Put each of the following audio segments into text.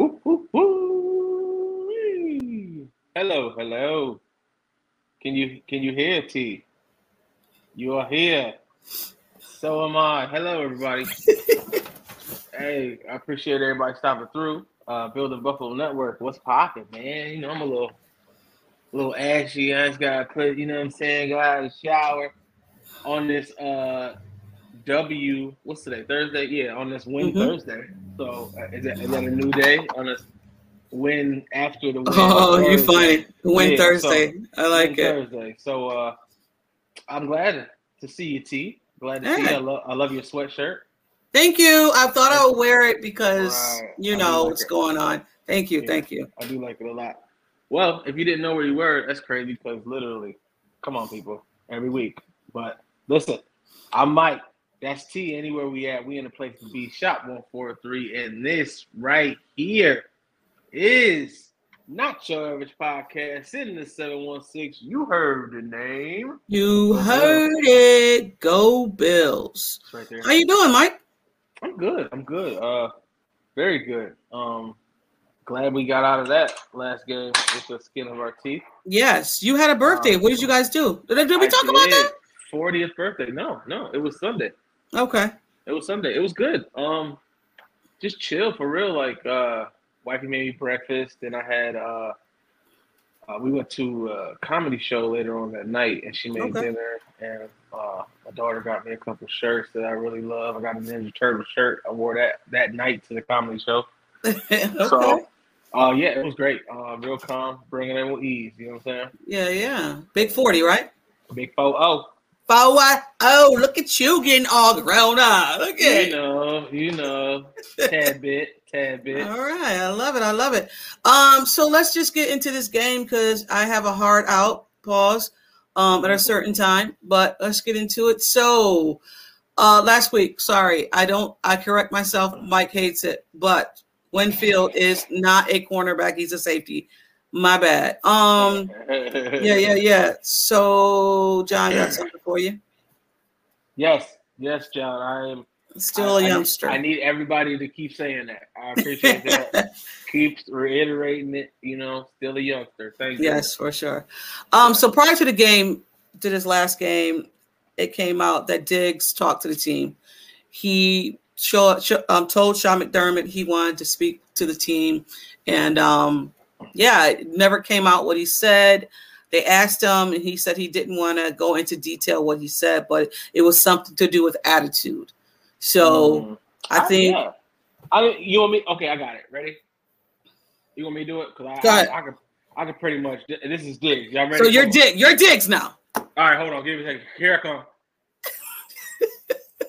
Ooh, ooh, ooh. Hello, hello. Can you can you hear T? You are here. So am I. Hello, everybody. hey, I appreciate everybody stopping through. Uh, Building Buffalo Network. What's popping, man? You know I'm a little, little ashy. I just got to put, you know what I'm saying? Got out of the shower on this uh W. What's today? Thursday. Yeah, on this win Mhm. Thursday. So uh, is that is that a new day on this win after the win? Oh, you funny. Win Yeah, Thursday. I like Win it. Thursday. So uh, I'm glad to see you, T. Glad to see you. I, love I love your sweatshirt. Thank you. I thought I would wear it because Right. you know like what's it. going on. Thank you. Yeah. Thank you. I do like it a lot. Well, if you didn't know where you were, that's crazy because literally, come on, people, every week. But listen, I'm Mike. That's T. Anywhere we at, we in a place to be. Shop one four three, and this right here is not your average podcast in the seven one six. You heard the name. You heard it. Go Bills. Right there. How you doing, Mike? I'm good. I'm good. Uh, very good. Um, glad we got out of that last game with the skin of our teeth. Yes, you had a birthday. What did you guys do? Did, did we I talk about that? 40th birthday. No, no, it was Sunday. Okay. It was Sunday. It was good. Um, just chill for real. Like, uh, wifey made me breakfast, and I had uh, uh, we went to a comedy show later on that night, and she made Okay. dinner, and uh, my daughter got me a couple shirts that I really love. I got a Ninja Turtle shirt. I wore that that night to the comedy show. okay. So, uh, yeah, it was great. Uh, real calm, bringing it in with ease. You know what I'm saying? Yeah, yeah. Big 40, right? Big four oh. Oh, look at you getting all grown up. Look at You know, you know, tad bit, tad bit. All right, I love it. I love it. Um, so let's just get into this game because I have a hard out pause um at a certain time, but let's get into it. So uh last week, sorry, I don't I correct myself, Mike hates it, but Winfield is not a cornerback, he's a safety. My bad. Um yeah, yeah, yeah. So John got something for you. Yes, yes, John. I am Still I- a youngster. I, need everybody to keep saying that. I appreciate that. Keeps reiterating it. You know, still a youngster. Thank you. Yes, for sure. Um, so prior to the game, to this last game, it came out that Diggs talked to the team. He show, show, um, told Sean McDermott he wanted to speak to the team, and um, yeah, it never came out what he said. They asked him, and he said he didn't want to go into detail what he said, but it was something to do with attitude. So Mm. I think yeah. I you want me? Okay, I got it. Ready? You want me to do it? Because I. I, I can I can pretty much. This is Diggs. Y'all ready? so. You're. Dig, you're Diggs now. All right, hold on. Give me a second. Here I come.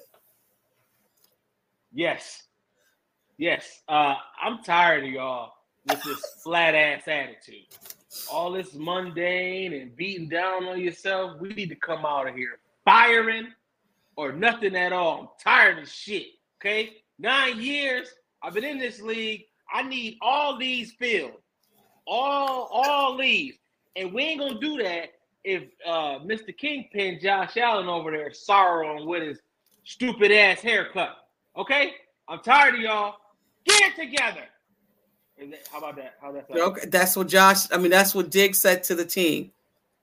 yes. Yes. Uh, I'm tired of y'all with this flat ass attitude. All this mundane and beating down on yourself. We need to come out of here firing or nothing at all. I'm tired of shit. Okay? Nine years. I've been in this league. I need all these filled. All all these. And we ain't gonna do that if uh, Mr. Kingpin Josh Allen over there sorrowing with his stupid ass haircut. Okay? I'm tired of y'all. Get it together. How about that? How that's okay? That's what Josh. I mean, that's what Diggs said to the team.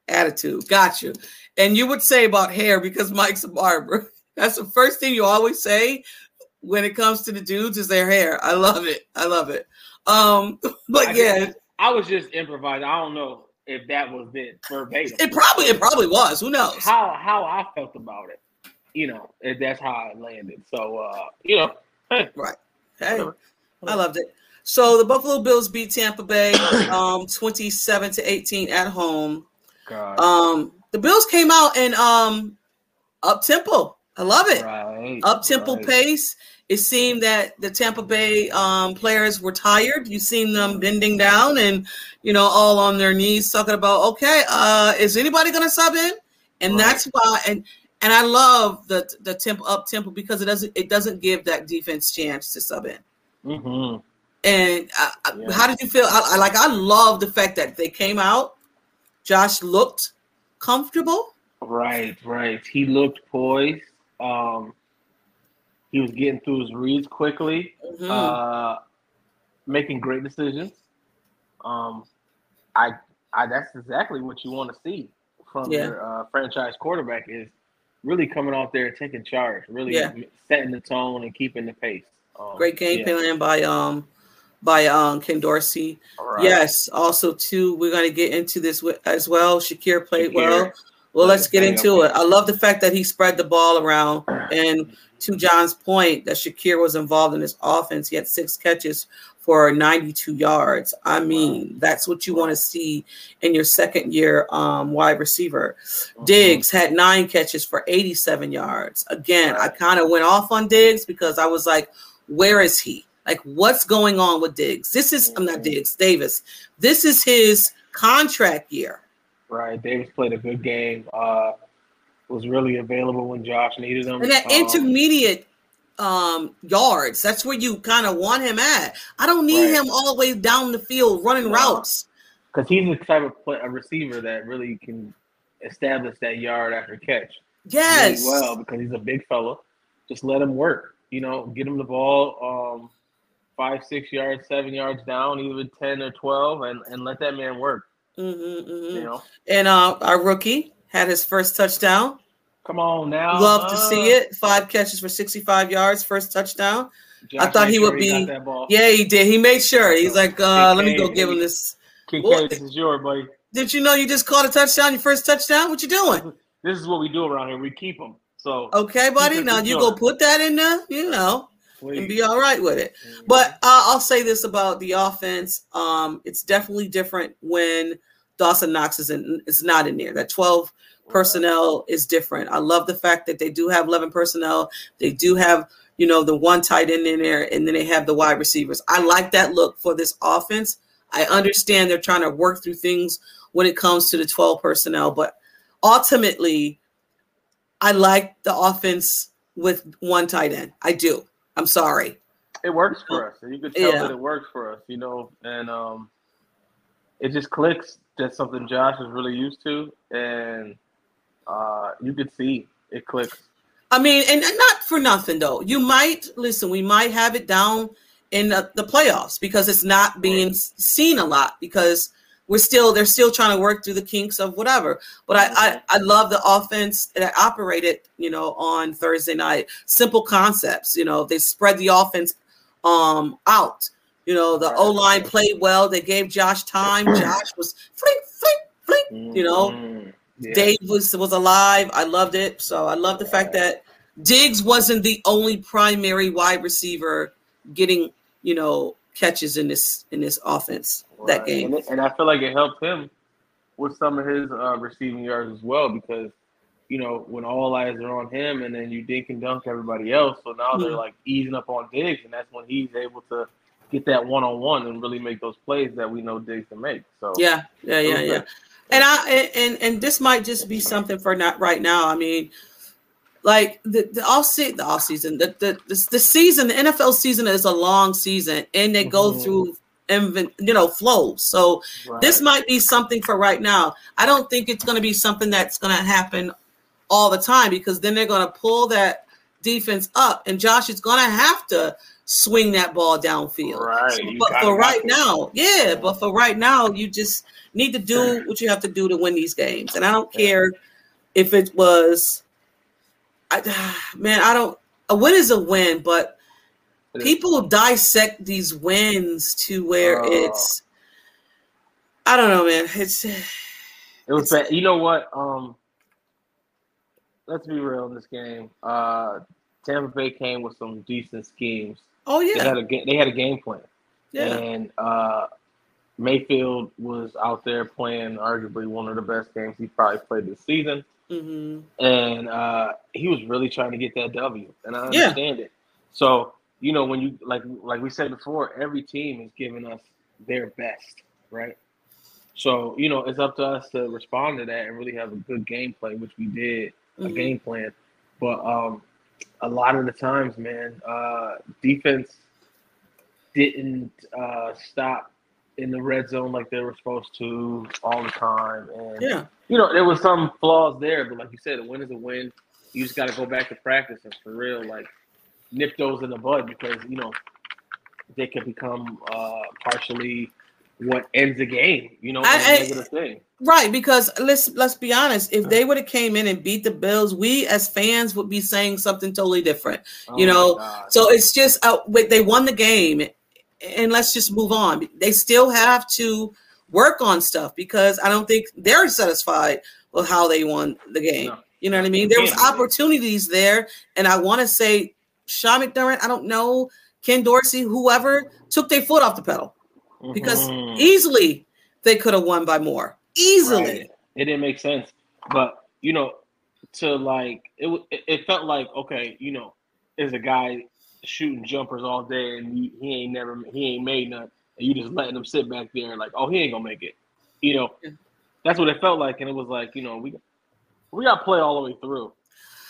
Attitude. Got you. And you would say about hair because Mike's a barber. That's the first thing you always say when it comes to the dudes is their hair. I love it. I love it. Um, but I yeah, guess, I was just improvising. I don't know if that was it verbatim. It probably it probably was. Who knows? How how I felt about it. You know, that's how I landed. So uh, you know, hey. Right. Hey, I loved it. So the Buffalo Bills beat Tampa Bay um 27 to 18 at home. God. Um the Bills came out and um up tempo. I love it. Right, up tempo right. pace. It seemed that the Tampa Bay um, players were tired. You seen them bending down and you know all on their knees talking about, okay, uh, is anybody going to sub in? And right. that's why. And and I love the the tempo up tempo because it doesn't it doesn't give that defense chance to sub in. Mm-hmm. And I, yeah. how did you feel? I, I like I love the fact that they came out. Josh looked comfortable. Right, right. He looked poised. Um, he was getting through his reads quickly, mm-hmm. uh, making great decisions. Um, I, I, that's exactly what you want to see from yeah. your uh, franchise quarterback is really coming out there taking charge, really yeah. setting the tone and keeping the pace. Um, great game yeah. plan by um by um Ken Dorsey. Right. Yes, also too, we're gonna get into this as well. Shakir played Shakir. well. Well, let's get into it. I love the fact that he spread the ball around. And to John's point, that Shakir was involved in this offense. He had six catches for 92 yards. I mean, that's what you want to see in your second year um, wide receiver. Mm-hmm. Diggs had nine catches for 87 yards. Again, I kind of went off on Diggs because I was like, where is he? Like, what's going on with Diggs? This is, I'm not mm-hmm. Diggs, Davis. This is his contract year. Right. Davis played a good game. Uh, was really available when Josh needed him. And that um, intermediate um, yards, that's where you kind of want him at. I don't need right. him all the way down the field running no. routes. Because he's the type of play, a receiver that really can establish that yard after catch. Yes. Really well, because he's a big fella. Just let him work. You know, get him the ball um, five, six yards, seven yards down, even 10 or 12, and, and let that man work. Mm-hmm, mm-hmm. You know? And uh, our rookie had his first touchdown. Come on now. Love uh, to see it. Five catches for 65 yards, first touchdown. Josh I thought he would be. Yeah, he did. He made sure. He's like, uh, let me go give him this. Kincaid, this is yours, buddy. Did you know you just caught a touchdown, your first touchdown? What you doing? This is what we do around here. We keep them. So okay, buddy. Now you go put that in there. You know. Please. and be all right with it. Mm-hmm. But uh, I'll say this about the offense: um, it's definitely different when Dawson Knox is in. It's not in there. That twelve personnel is different. I love the fact that they do have eleven personnel. They do have you know the one tight end in there, and then they have the wide receivers. I like that look for this offense. I understand they're trying to work through things when it comes to the twelve personnel, but ultimately, I like the offense with one tight end. I do. I'm sorry. It works for us. You can tell yeah. that it works for us, you know, and um, it just clicks. That's something Josh is really used to, and uh, you could see it clicks. I mean, and, and not for nothing though. You might listen. We might have it down in the, the playoffs because it's not being right. seen a lot because we're still they're still trying to work through the kinks of whatever. But I, I I love the offense that operated, you know, on Thursday night. Simple concepts, you know, they spread the offense um out. You know, the O line played well. They gave Josh time. Josh was flink, flink, flink. You know, mm-hmm. yeah. Dave was was alive. I loved it. So I love the fact that Diggs wasn't the only primary wide receiver getting, you know, catches in this in this offense right. that game. And, and, I feel like it helped him with some of his uh, receiving yards as well because you know when all eyes are on him and then you dink and dunk everybody else. So now mm-hmm. they're like easing up on Diggs, and that's when he's able to get that one on one and really make those plays that we know Diggs can make. So yeah, yeah, yeah, yeah. And I and and this might just be something for not right now. I mean, like the the off season, the off season, the, the the the season, the NFL season is a long season, and they go mm-hmm. through you know flows. So right. this might be something for right now. I don't think it's going to be something that's going to happen all the time because then they're going to pull that defense up, and Josh is going to have to swing that ball downfield. Right. So, but for right now, yeah, but for right now, you just need to do what you have to do to win these games. And I don't care if it was, I, man, I don't. A win is a win, but people dissect these wins to where Oh. it's. I don't know, man. It's It was bad. You know what? Um, let's be real in this game. Uh, Tampa Bay came with some decent schemes. oh yeah, They had a they had a game plan, yeah, and uh, Mayfield was out there playing arguably one of the best games he probably played this season, hmm and uh, he was really trying to get that W, and I Yeah. understand it. So you know when you like like we said before, every team is giving us their best, right? So you know it's up to us to respond to that and really have a good game plan, which we did a Mhm. game plan. But um, a lot of the times, man, uh, defense didn't uh, stop in the red zone like they were supposed to all the time, and yeah. you know there was some flaws there. But like you said, a win is a win. You just got to go back to practice and for real, like nip those in the bud because you know they could become uh, partially what ends the game. You know, I- a I- negative thing. Right, because let's let's be honest. If they would have came in and beat the Bills, we as fans would be saying something totally different. Oh you know, So it's just uh, they won the game, and let's just move on. They still have to work on stuff because I don't think they're satisfied with how they won the game. No. You know what I mean? There was opportunities there, and I want to say Sean McDermott. I don't know Ken Dorsey, whoever took their foot off the pedal because Mhm. easily they could have won by more. Easily. Right. It didn't make sense. But you know, to like it, it, it felt like okay, you know, is a guy shooting jumpers all day and he, he ain't never he ain't made none, and you just letting him sit back there like, oh, he ain't gonna make it. You know, that's what it felt like, and it was like, you know, we we got to play all the way through.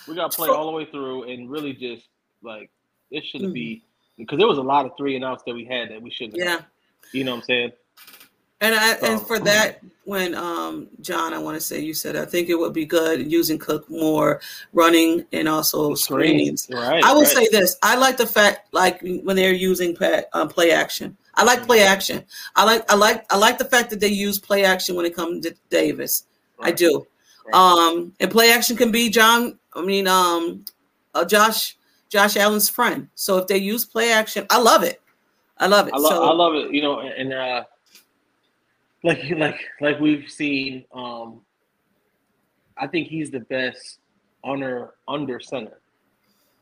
We got to play all the way through and really just like it should Mhm. be because there was a lot of three and outs that we had that we shouldn't. have. Yeah. You know what I'm saying? And I and for that, when um John, I want to say you said I think it would be good using Cook more running and also screens. Right. I will right. say this: I like the fact like when they're using play, um, play action. I like play action. I like I like I like the fact that they use play action when it comes to Davis. I do. Right. Um, and play action can be John. I mean, um, uh, Josh Josh Allen's friend. So if they use play action, I love it. I love it. I, lo- so I love it. You know, and uh, like like like we've seen, um, I think he's the best under under center.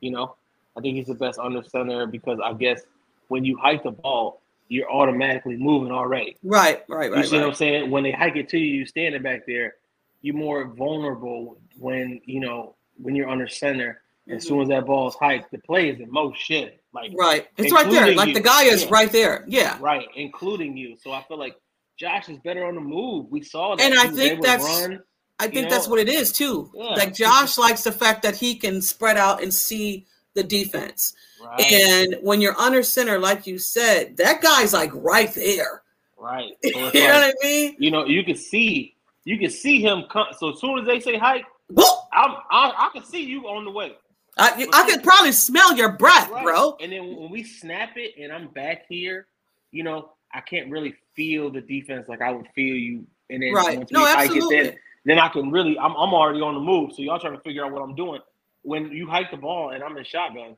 You know, I think he's the best under center because I guess when you hike the ball, you're automatically moving already. right, right, right. You right, see what I'm saying? When they hike it to you, you standing back there, you're more vulnerable when you know when you're under center. As Mhm. soon as that ball is hiked, the play is in motion. Like Right. It's right there. Like you. the guy is Yeah. right there. Yeah. right, including you. So I feel like Josh is better on the move. We saw that. And I think that's- run. I think You that's what it is too. yeah. Like Josh likes the fact that he can spread out and see the defense. Right, And when you're under center, like you said, that guy's like right there. right. So you it's know what I mean? you know, you can see, you can see him come. So as soon as they say hike, I'm, I, I can see you on the way. I, I could probably smell your breath, Right. bro. And then when we snap it and I'm back here, you know, I can't really feel the defense like I would feel you. And then Right. once No, we hike it, then, then I can really, I'm, I'm already on the move. So y'all trying to figure out what I'm doing. When you hike the ball and I'm in shotgun,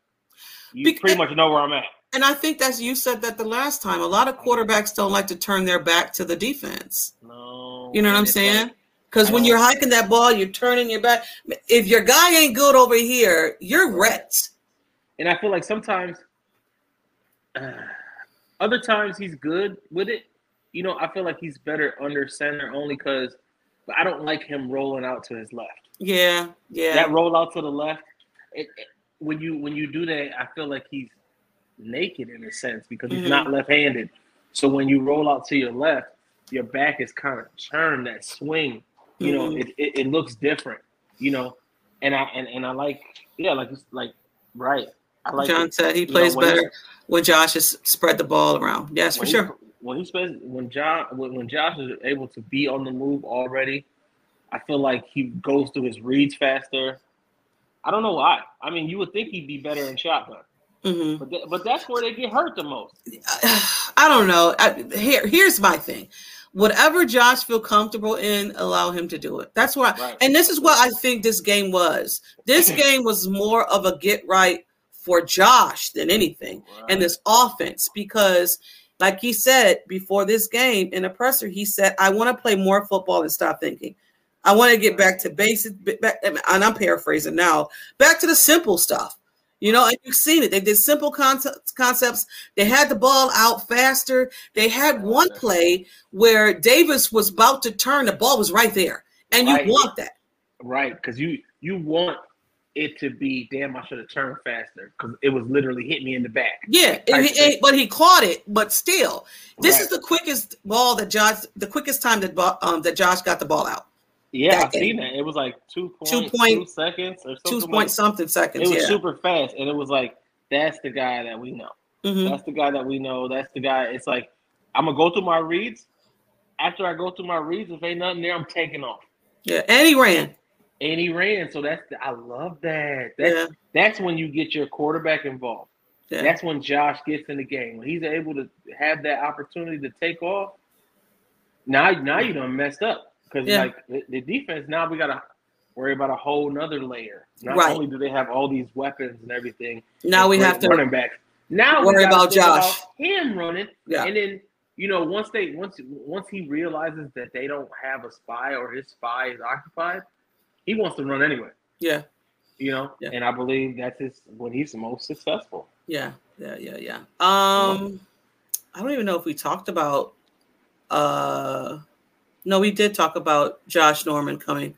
you pretty much know where I'm at. And I think that's you said that the last time. A lot of quarterbacks don't like to turn their back to the defense. No. You know what I'm saying? Because when you're hiking that ball, you're turning your back. If your guy ain't good over here, you're wrecked. and I feel like sometimes, uh, other times he's good with it. You know, I feel like he's better under center only because, but I don't like him rolling out to his left. Yeah, yeah. That roll out to the left, it, it- when you when you do that, I feel like he's naked in a sense because he's Mhm. not left-handed. So when you roll out to your left, your back is kind of turned. That swing, you know, Mhm. it, it, it looks different. You know, and I and, and I like yeah, like it's like right. I like John it. said he You know, plays when better when Josh is spread the ball around. Yes, for when sure. He, when he spends when John when, when Josh is able to be on the move already, I feel like he goes through his reads faster. I don't know why. I mean, you would think he'd be better in shotgun. hmm But th- but that's where they get hurt the most. I don't know. I, here, here's my thing. Whatever Josh feel comfortable in, allow him to do it. That's why. Right. And this is what I think this game was. This game was more of a get right for Josh than anything, and this offense because, like he said before this game in a presser, he said, "I want to play more football and stop thinking. I want to get back to basic." Back, and I'm paraphrasing now. Back to the simple stuff. You know, and you've seen it. They did simple concepts. Concepts. They had the ball out faster. They had one play where Davis was about to turn. The ball was right there, and you Right. want that. Right, because you you want it to be damn. I should have turned faster because it was literally hit me in the back. Yeah, and Type he, thing. and- but he caught it. But still, this Right. is the quickest ball that Josh, the quickest time that um, that Josh got the ball out. Yeah, I've game. seen that. It was like two point Two two point- seconds or Two something. point like- something seconds. It was Yeah. super fast, and it was like that's the guy that we know. Mhm. That's the guy that we know. That's the guy. It's like I'm gonna go through my reads. After I go through my reads, if ain't nothing there, I'm taking off. Yeah, and he ran. And he ran, so that's the, I love that. That's Yeah. that's when you get your quarterback involved. Yeah. That's when Josh gets in the game. When he's able to have that opportunity to take off. Now, now you done messed up because Yeah. like the, the defense. Now we gotta worry about a whole nother layer. Not Right. only do they have all these weapons and everything. Now we have to. running back. Now worry about Josh. him running, Yeah. and then you know once they once once he realizes that they don't have a spy or his spy is occupied, he wants to run anyway. Yeah, You know, Yeah. and I believe that's his when he's the most successful. yeah, yeah, yeah, yeah. Um, I don't even know if we talked about. Uh, no, we did talk about Josh Norman coming.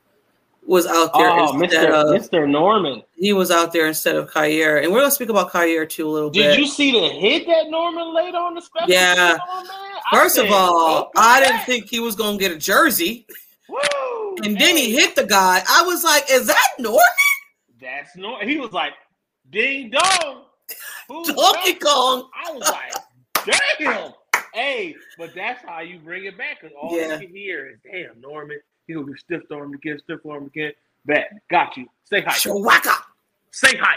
Was out there Oh, instead Mr. of Mr. Norman. he was out there instead of Kaiir, and we're gonna speak about Kaiir too a little Did bit. Did you see the hit that Norman laid on the special? Yeah. teams on, man? I First of all, "Oh, I didn't think he was gonna get a jersey, Woo! And then he hit the guy. I was like, "Is that Norman That's Norman. He was like, "Ding dong." Donkey that?" Kong?" I was like, "Damn." Hey, but that's how you bring it back because all Yeah. you can hear is, "Damn, Norman. He's gonna be stiff arm again, stiff arm again." Bet, got you. Say hi. Shawaka. Say hi.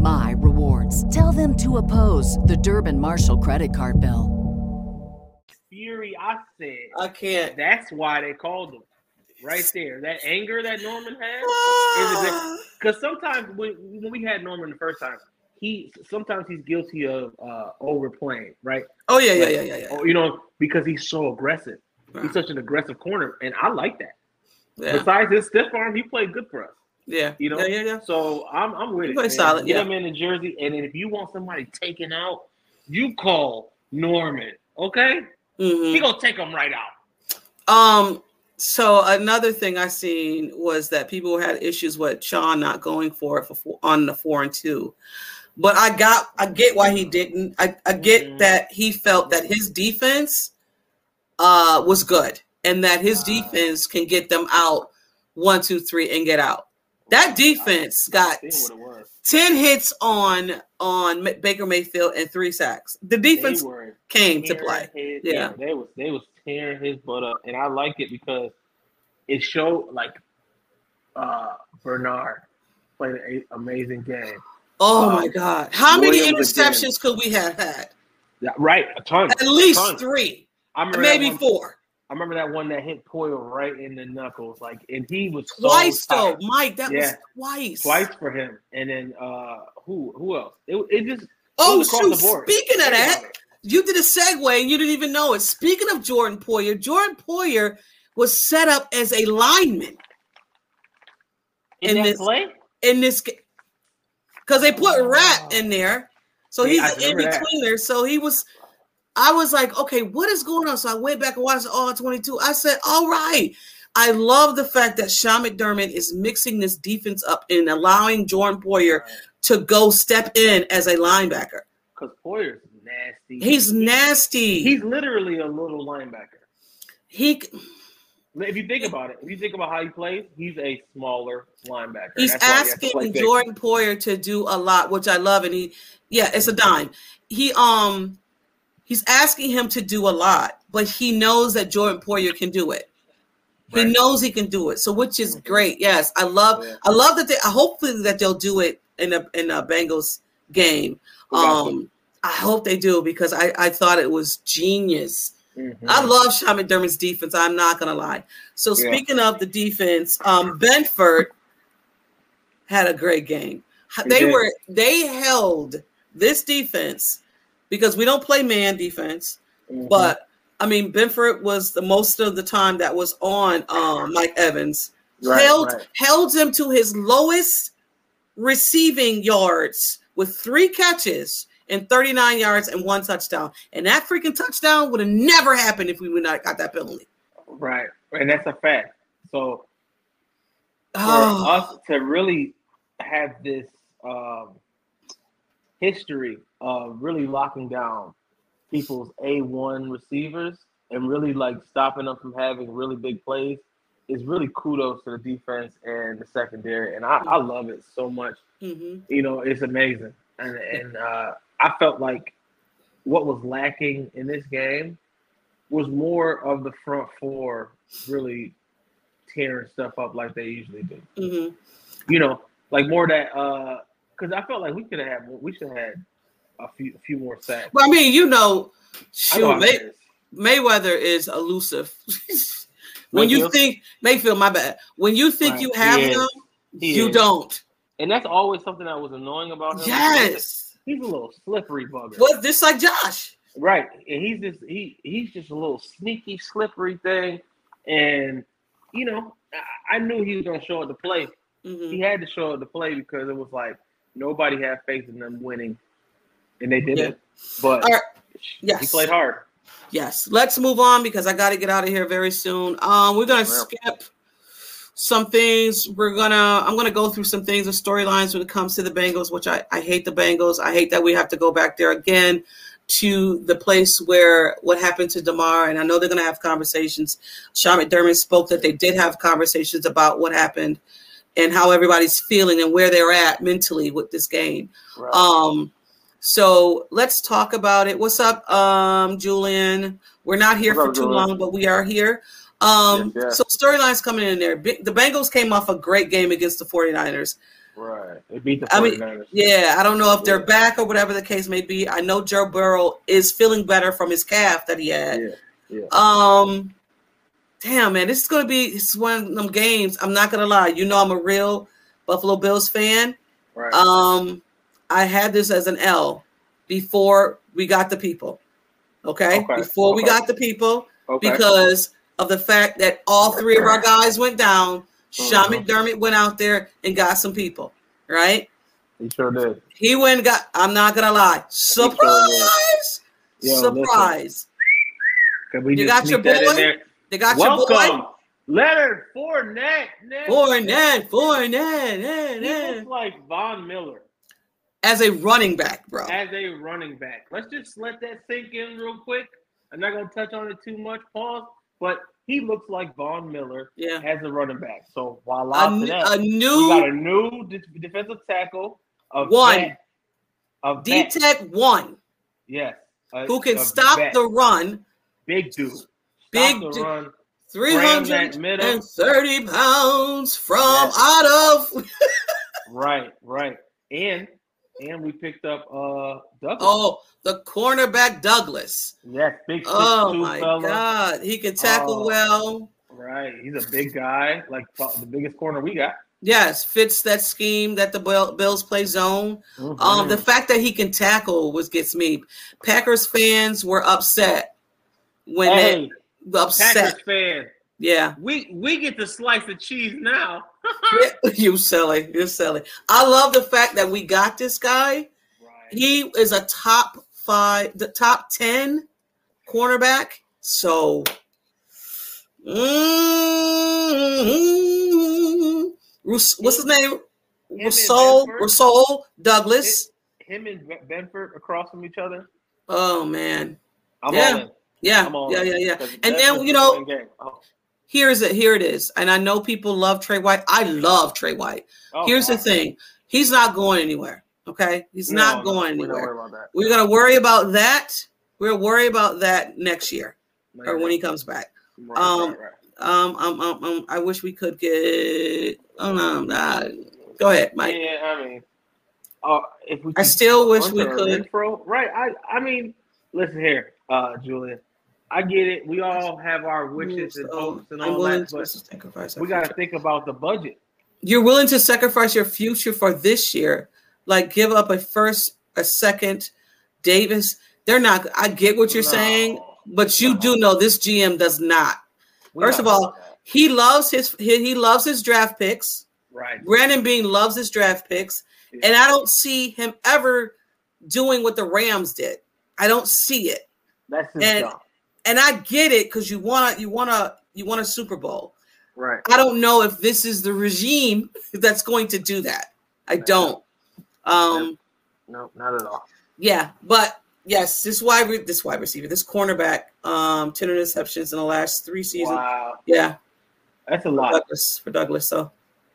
my rewards. Tell them to oppose the Durbin Marshall credit card bill. fury. I said, I can't. That's why they called him right there. That anger that Norman had. Ah. Because sometimes when, when we had Norman the first time, he sometimes he's guilty of uh, overplaying, right? Oh yeah, yeah, yeah, yeah, yeah. Or, you know, because he's so aggressive. He's such an aggressive corner, and I like that. Yeah, Besides his stiff arm, he played good for us. Yeah, You know, yeah, yeah, yeah. So I'm I'm with it. solid, Get yeah. him in the jersey, and if you want somebody taken out, you call Norman. Okay, Mhm. he gonna take him right out. Um. So another thing I seen was that people had issues with Sean not going for it for four, on the four and two, but I got I get why he didn't. I, I get Mhm. that he felt that his defense uh was good and that his Wow. defense can get them out one two three and get out. That defense got what it was. ten hits on on Baker Mayfield and three sacks. The defense came to play. his- Yeah. they was they was tearing his butt up, and I like it because it showed like uh Bernard played an amazing game. Oh Um, my God! How many Williams again. interceptions could we have had? Yeah, right, a ton. At least ton. three, maybe four. I remember that one that hit Poyer right in the knuckles, like, and he was so Twice though. Mike. That Yeah. was twice. twice for him, and then uh who who else? It, it just Oh it shoot! the board. Speaking of that, you did a segue and you didn't even know it. Speaking of Jordan Poyer, Jordan Poyer was set up as a lineman in in that this- play, in this game because they put Rapp in there, so Yeah, he's an in remember that. betweener. So he was. I was like, okay, what is going on? So I went back and watched all 22. I said, all right. I love the fact that Sean McDermott is mixing this defense up and allowing Jordan Poyer to go step in as a linebacker. because Poyer's nasty. He's nasty. He's literally a little linebacker. he If you think about it, if you think about how he plays, he's a smaller linebacker. he's That's why he asking. Jordan Poyer to do a lot, which I love, and he yeah, it's a dime. He um he's asking him to do a lot, but he knows that Jordan Poyer can do it. He knows he can do it, so which is great. Yes, I love Yeah. I love that they. Hopefully that they'll do it in a in a Bengals game. Um, I hope they do because I I thought it was genius. Mhm. I love Sean McDermott's defense. I'm not gonna lie. So Yeah. speaking of the defense, um, Benford had a great game. They were they held this defense because we don't play man defense, Mhm. but I mean Benford was the most of the time that was on um, Mike Evans Right, held right. held him to his lowest receiving yards with three catches and 39 yards and one touchdown. And that freaking touchdown would have never happened if we would not got that penalty. right, and that's a fact. So for Oh, us to really have this um, history of really locking down people's A1 receivers and really like stopping them from having really big plays is really kudos to the defense and the secondary. And I, I love it so much. mhm. You know, it's amazing. And, and uh, I felt like what was lacking in this game was more of the front four really tearing stuff up like they usually do Mhm. you know, like more that uh because I felt like we could have had we should have had a few a few more sacks. But I mean, you know, I shoot, know May- Mayweather is elusive. when you think Mayfield, my bad. When you think Right. you have He him, He you is. don't. and that's always something that was annoying about him. Yes. he's a little slippery bugger, Well, just like Josh. right? And he's just he he's just a little sneaky, slippery thing, and you know, I, I knew he was gonna show up to play. Mhm. He had to show up to play because it was like nobody had faith in them winning, and they didn't. But All right. he Yes. played hard. Yes, let's move on because I got to get out of here very soon. Um, we're gonna skip some things. We're gonna I'm gonna go through some things of storylines when it comes to the Bengals, which I I hate the Bengals. I hate that we have to go back there again to the place where what happened to Damar, and I know they're gonna have conversations. Sean McDermott spoke that they did have conversations about what happened and how everybody's feeling and where they're at mentally with this game. Right. Um, so let's talk about it. What's up, um, Julian? We're not here What's for up, too Julian? long, but we are here. Um, so storylines coming in there. The Bengals came off a great game against the 49ers. right. They beat the I mean, Yeah, I don't know if they're Yeah. back or whatever the case may be. I know Joe Burrow is feeling better from his calf that he had. yeah. Yeah. Um, damn man, this is gonna be it's one of them games. I'm not gonna lie. You know, I'm a real Buffalo Bills fan. Right. Um, I had this as an L before we got the people. Okay, Okay, before we got the people, okay. because of the fact that all three of our guys went down. Sean Mhm. McDermott went out there and got some people. Right, he sure did. he went and got. I'm not gonna lie. Surprise! Yo, listen. Surprise! Can we You just got your sneak that in boy? They got your Welcome, boy. Leonard Fournette. Nick. Fournette, Fournette, eh, He eh. looks like Von Miller as a running back, bro. as a running back. Let's just let that sink in real quick. I'm not gonna touch on it too much, pause. But he looks like Von Miller Yeah. as a running back. So voila A, to that. a we got a new new de- defensive tackle. Of One. a D. Tech one Yes. a- who can stop the run. big dude. Big dude. run. 330 pounds from Yes. out of. Right, right. And and we picked up uh Douglas. Oh, the cornerback Douglas. yes, big six Oh my fella. God. He can tackle Oh. well. Right. He's a big guy, like the biggest corner we got. Yes, fits that scheme that the Bills play zone. Um, the fact that he can tackle was gets me. Packers fans were upset when hey, they upset. Packers fan, Yeah. we we get to slice the cheese now. you silly. You're silly. I love the fact that we got this guy. Right. He is a top five, the top 10 cornerback. So, mm, Rus- what's his name? and Russell, Russell Douglas. Him and Benford across from each other. Oh man. I'm Yeah. Yeah. Yeah, yeah, yeah. And then you know. Oh, here's it. Here it is. And I know people love Trey White. I love Trey White. oh, Here's the thing. He's not going anywhere. Okay. He's No, not no, going we're not anywhere. about that. We're gonna worry about that. We're gonna worry about that next year No, or when he comes back. Right, um, right, right. Um, um, um, um I wish we could get. Oh no, nah. Go ahead, Mike. Yeah, I mean, uh, if we I still wish we could. Renfrow, right? I, I mean, listen here, uh, Julian. I get it. We all have our wishes and hopes and all that, but sacrifice. we got to think about the budget. You're willing to sacrifice your future for this year, like give up a first, a second, Davis. They're not. I get what you're No. saying, but you No. do know this GM does not. We First of all. He loves his he, he loves his draft picks. right? Brandon Beane loves his draft picks, and I don't see him ever doing what the Rams did. I don't see it, That's just and- dumb. And I get it because you want to you want to you want a Super Bowl. Right. I don't know if this is the regime that's going to do that. I don't. Um, No, not at all. yeah, but yes, this wide re- this wide receiver, this cornerback, um, ten interceptions in the last three seasons. Wow, Yeah, that's a for lot. Douglas for Douglas. So,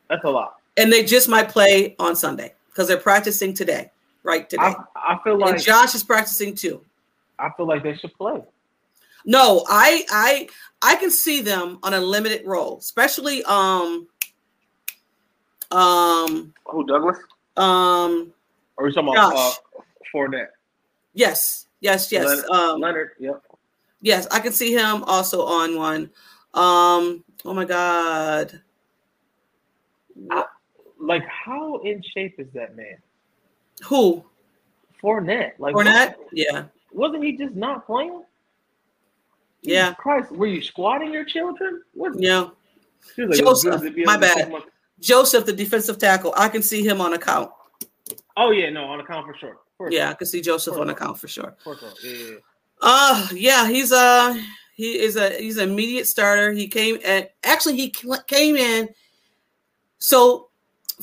That's a lot. and they just might play on Sunday because they're practicing today, right today. I, I feel like and Josh is practicing too. I feel like they should play. No, I I I can see them on a limited role, especially um um Who Douglas? um are we talking about uh, Josh. Fournette? yes yes yes Leonard, um Leonard. Yep. yes I can see him also on one um oh my god Like, how in shape is that man? who Fournette. Like Fournette what- yeah wasn't he just not playing? Jesus yeah Christ, were you squatting your children? What? yeah like, Joseph, good to be my bad. take Joseph the defensive tackle I can see him on account Oh yeah, no, on account for sure. For yeah I can see Joseph on account for sure For sure. Yeah, yeah, yeah. Uh yeah, he's uh he is a he's an immediate starter. He came and actually he came in. So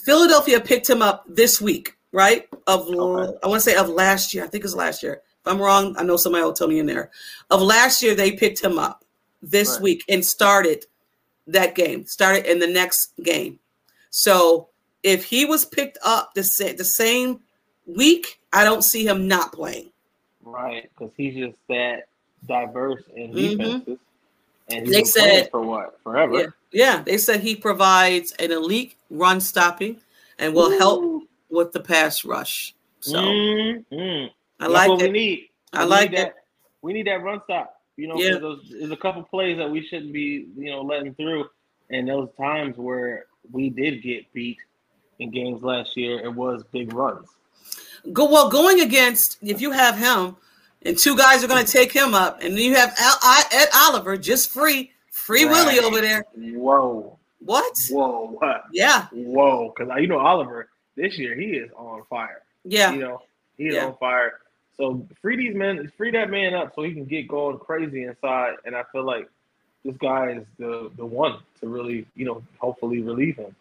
Philadelphia picked him up this week, right? Of Okay. I want to say of last year. I think it's last year. If I'm wrong, I know somebody will tell me in there. Of last year, they picked him up this Right. week and started that game. Started in the next game. So if he was picked up the sa- the same week, I don't see him not playing. Right, because he's just that diverse in Mhm. defenses, and They been said- for what forever. Yeah, yeah. They said he provides an elite run stopping and will help with the pass rush. So Mm, mm. I like what we need. I We like need it. that. We need that run stop. You know, Yeah. those, there's a couple plays that we shouldn't be, you know, letting through. And those times where we did get beat in games last year, it was big runs. Go well going against if you have him and two guys are going to take him up, and you have Al, I, Ed Oliver just free, free Willie over there. Whoa, What? whoa, what? Yeah, whoa! Because you know Oliver this year he is on fire. yeah, You know he is Yeah. on fire. So free these men, free that man up so he can get going crazy inside. And I feel like this guy is the the one to really, you know, hopefully relieve him.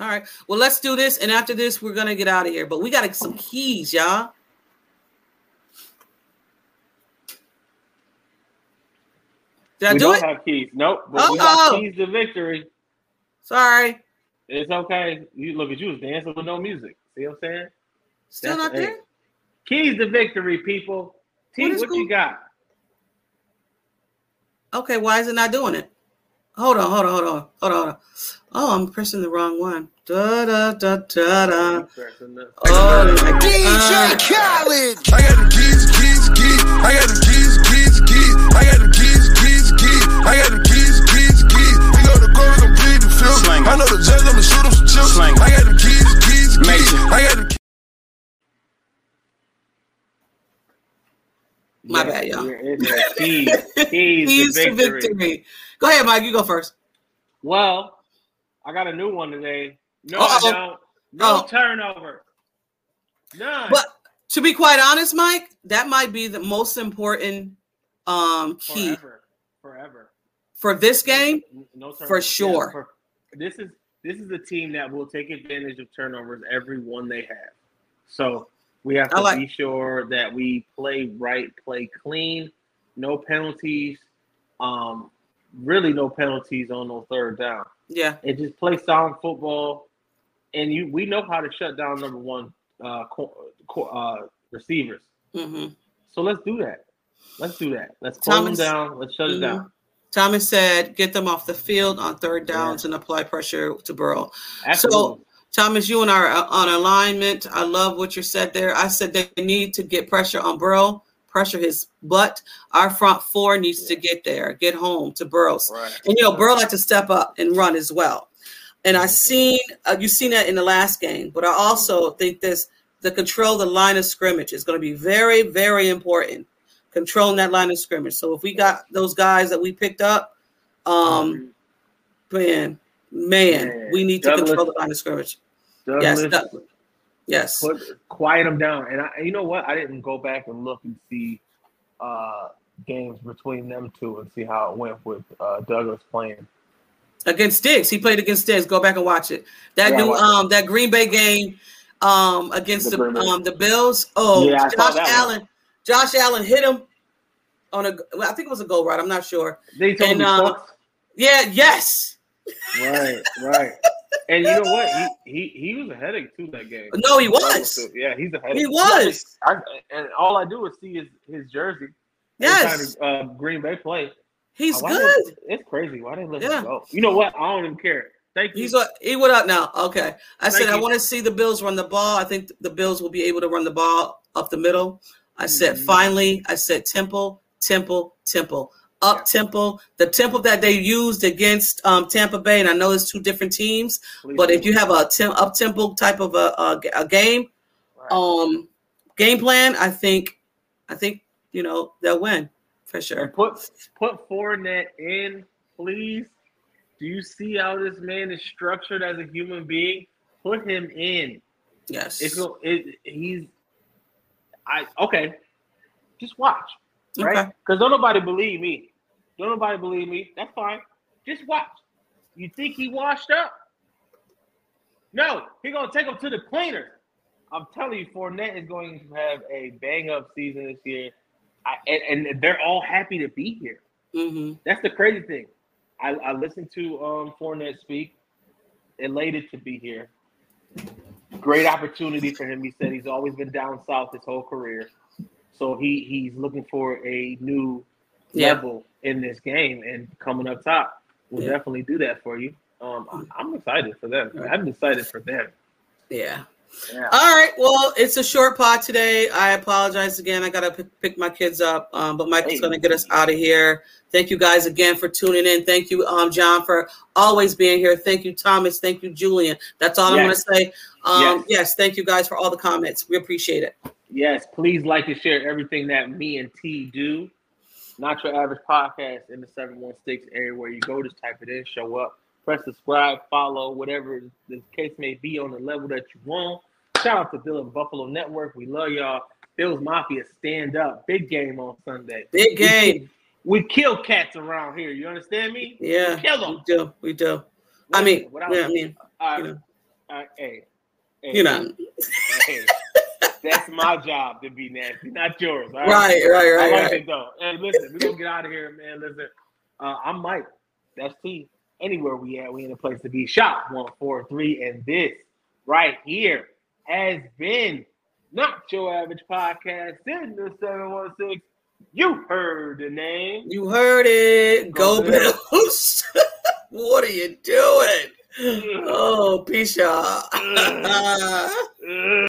All right. Well, let's do this, and after this, we're gonna get out of here. But we got some keys, y'all. Did I we do don't it? have keys. Nope. But we got Uh-oh. keys to victory. Sorry, It's okay. You look at you was dancing with no music. See what I'm saying? still That's not there. Keys to victory, people. T, What what, is you got? Okay, why is it not doing it? Hold on, hold on, hold on, hold on, hold on. Oh, I'm pressing the wrong one. Da da da da da. Oh, oh my DJ. Uh, Khaled. I got them keys, keys, keys. I got them keys, keys, keys. I got them keys, keys, keys. I got them keys, keys, keys. We go to court, we gon' plead the field. Slang. I know the judge, I'ma shoot him some chips. Slang. I got them keys, keys, keys. Major. I got them My bad, y'all. Keys, keys, Keys to to victory. victory. Go ahead, Mike. You go first. Well, I got a new one today. No, Uh-oh. I don't. No Oh. turnover. None. But to be quite honest, Mike, that might be the most important um key forever, forever. for this game. no turnovers. for sure. for- this is this is a team that will take advantage of turnovers every one they have. So We have to like- be sure that we play right, play clean, no penalties. Um, really no penalties on those third down. Yeah. And just play sound football. And you, we know how to shut down number one uh, co- co- uh, receivers. Mm-hmm. So let's do that. Let's do that. Let's close Thomas- them down. Let's shut Mhm. it down. Thomas said, get them off the field on third downs and apply pressure to Burrow. Absolutely. Thomas, you and I are on alignment. I love what you said there. I said they need to get pressure on Burrow, pressure his butt. Our front four needs to get there, get home to Burrows. right. And you know, Burrow had to step up and run as well. And I seen uh, you seen that in the last game, but I also think this the control the line of scrimmage is going to be very, very important. Controlling that line of scrimmage. So if we got those guys that we picked up, um, man, man, Man, we need to control the line of scrimmage. Douglas, Yes, Doug- yes. put quiet them down. And I, you know what? I didn't go back and look and see uh, games between them two and see how it went with uh, Douglas playing. against Diggs. He played against Diggs. Go back and watch it. That Yeah, new um that Green Bay game um against The the, um the Bills. Oh, Yeah, Josh that one. Allen. Josh Allen hit him on a well, I think it was a goal right. I'm not sure. They told And, me uh. Yeah, yes. Right, right. And you know what? He, he he was a headache too that game. No, he was. Yeah, he's a headache. He was. I, and all I do is see his, his jersey. Yes. Every time, uh, Green Bay play. He's Why good. they- it's crazy. Why they let Yeah. him go? You know what? I don't even care. Thank you. He's what he what up now. Okay. I said Thank I want to see the Bills run the ball. I think the Bills will be able to run the ball up the middle. I said Mhm. finally, I said temple, temple, temple. Up tempo, the tempo that they used against um, Tampa Bay, and I know it's two different teams, Please but if you have a tem- up tempo type of a, a, a game, Right. um, game plan, I think, I think you know they'll win for sure. Put put Fournette in, please. Do you see how this man is structured as a human being? Put him in. Yes, It's it, he's I okay. Just watch, right? Okay. Because don't nobody believe me. Don't nobody believe me. That's fine. Just watch. You think he washed up? No, he gonna take him to the cleaner. I'm telling you, Fournette is going to have a bang up season this year, I, and, and they're all happy to be here. hmm That's the crazy thing. I, I listened to um, Fournette speak, elated to be here. Great opportunity for him. He said he's always been down south his whole career, so he he's looking for a new Yeah. level in this game, and coming up top will Yeah. definitely do that for you. Um, I'm excited for them. I'm excited for them. Yeah. Yeah. All right. Well, it's a short pod today. I apologize again. I gotta pick, pick my kids up, um, but Michael's Hey. gonna get us out of here. Thank you guys again for tuning in. Thank you, um, John, for always being here. Thank you, Thomas. Thank you, Julian. That's all I'm gonna say. Um, Yes. yes. Thank you guys for all the comments. We appreciate it. Yes, please like and share everything that me and T do. Not your average podcast in the 716 area where you go, just type it in, show up, press subscribe, follow, whatever the case may be on the level that you want. Shout out to Built in Buffalo Network. We love y'all. Bills Mafia, stand up. Big game on Sunday. Big game. We kill cats around here. You understand me? Yeah. Kill them. We do. We do. I mean, yeah, I mean, all right, you know, right, hey, hey, you know. hey, that's my job to be nasty, not yours. Right, right, I right, like right. it though. Hey, listen, we're gonna get out of here, man. Listen, uh, I'm Mike. That's T. Anywhere we at, we in a place to be. Shop one four three, and this right here has been not your average podcast in the seven one six. You heard the name. You heard it. Go Go. Bills. what are you doing? Oh, peace y'all.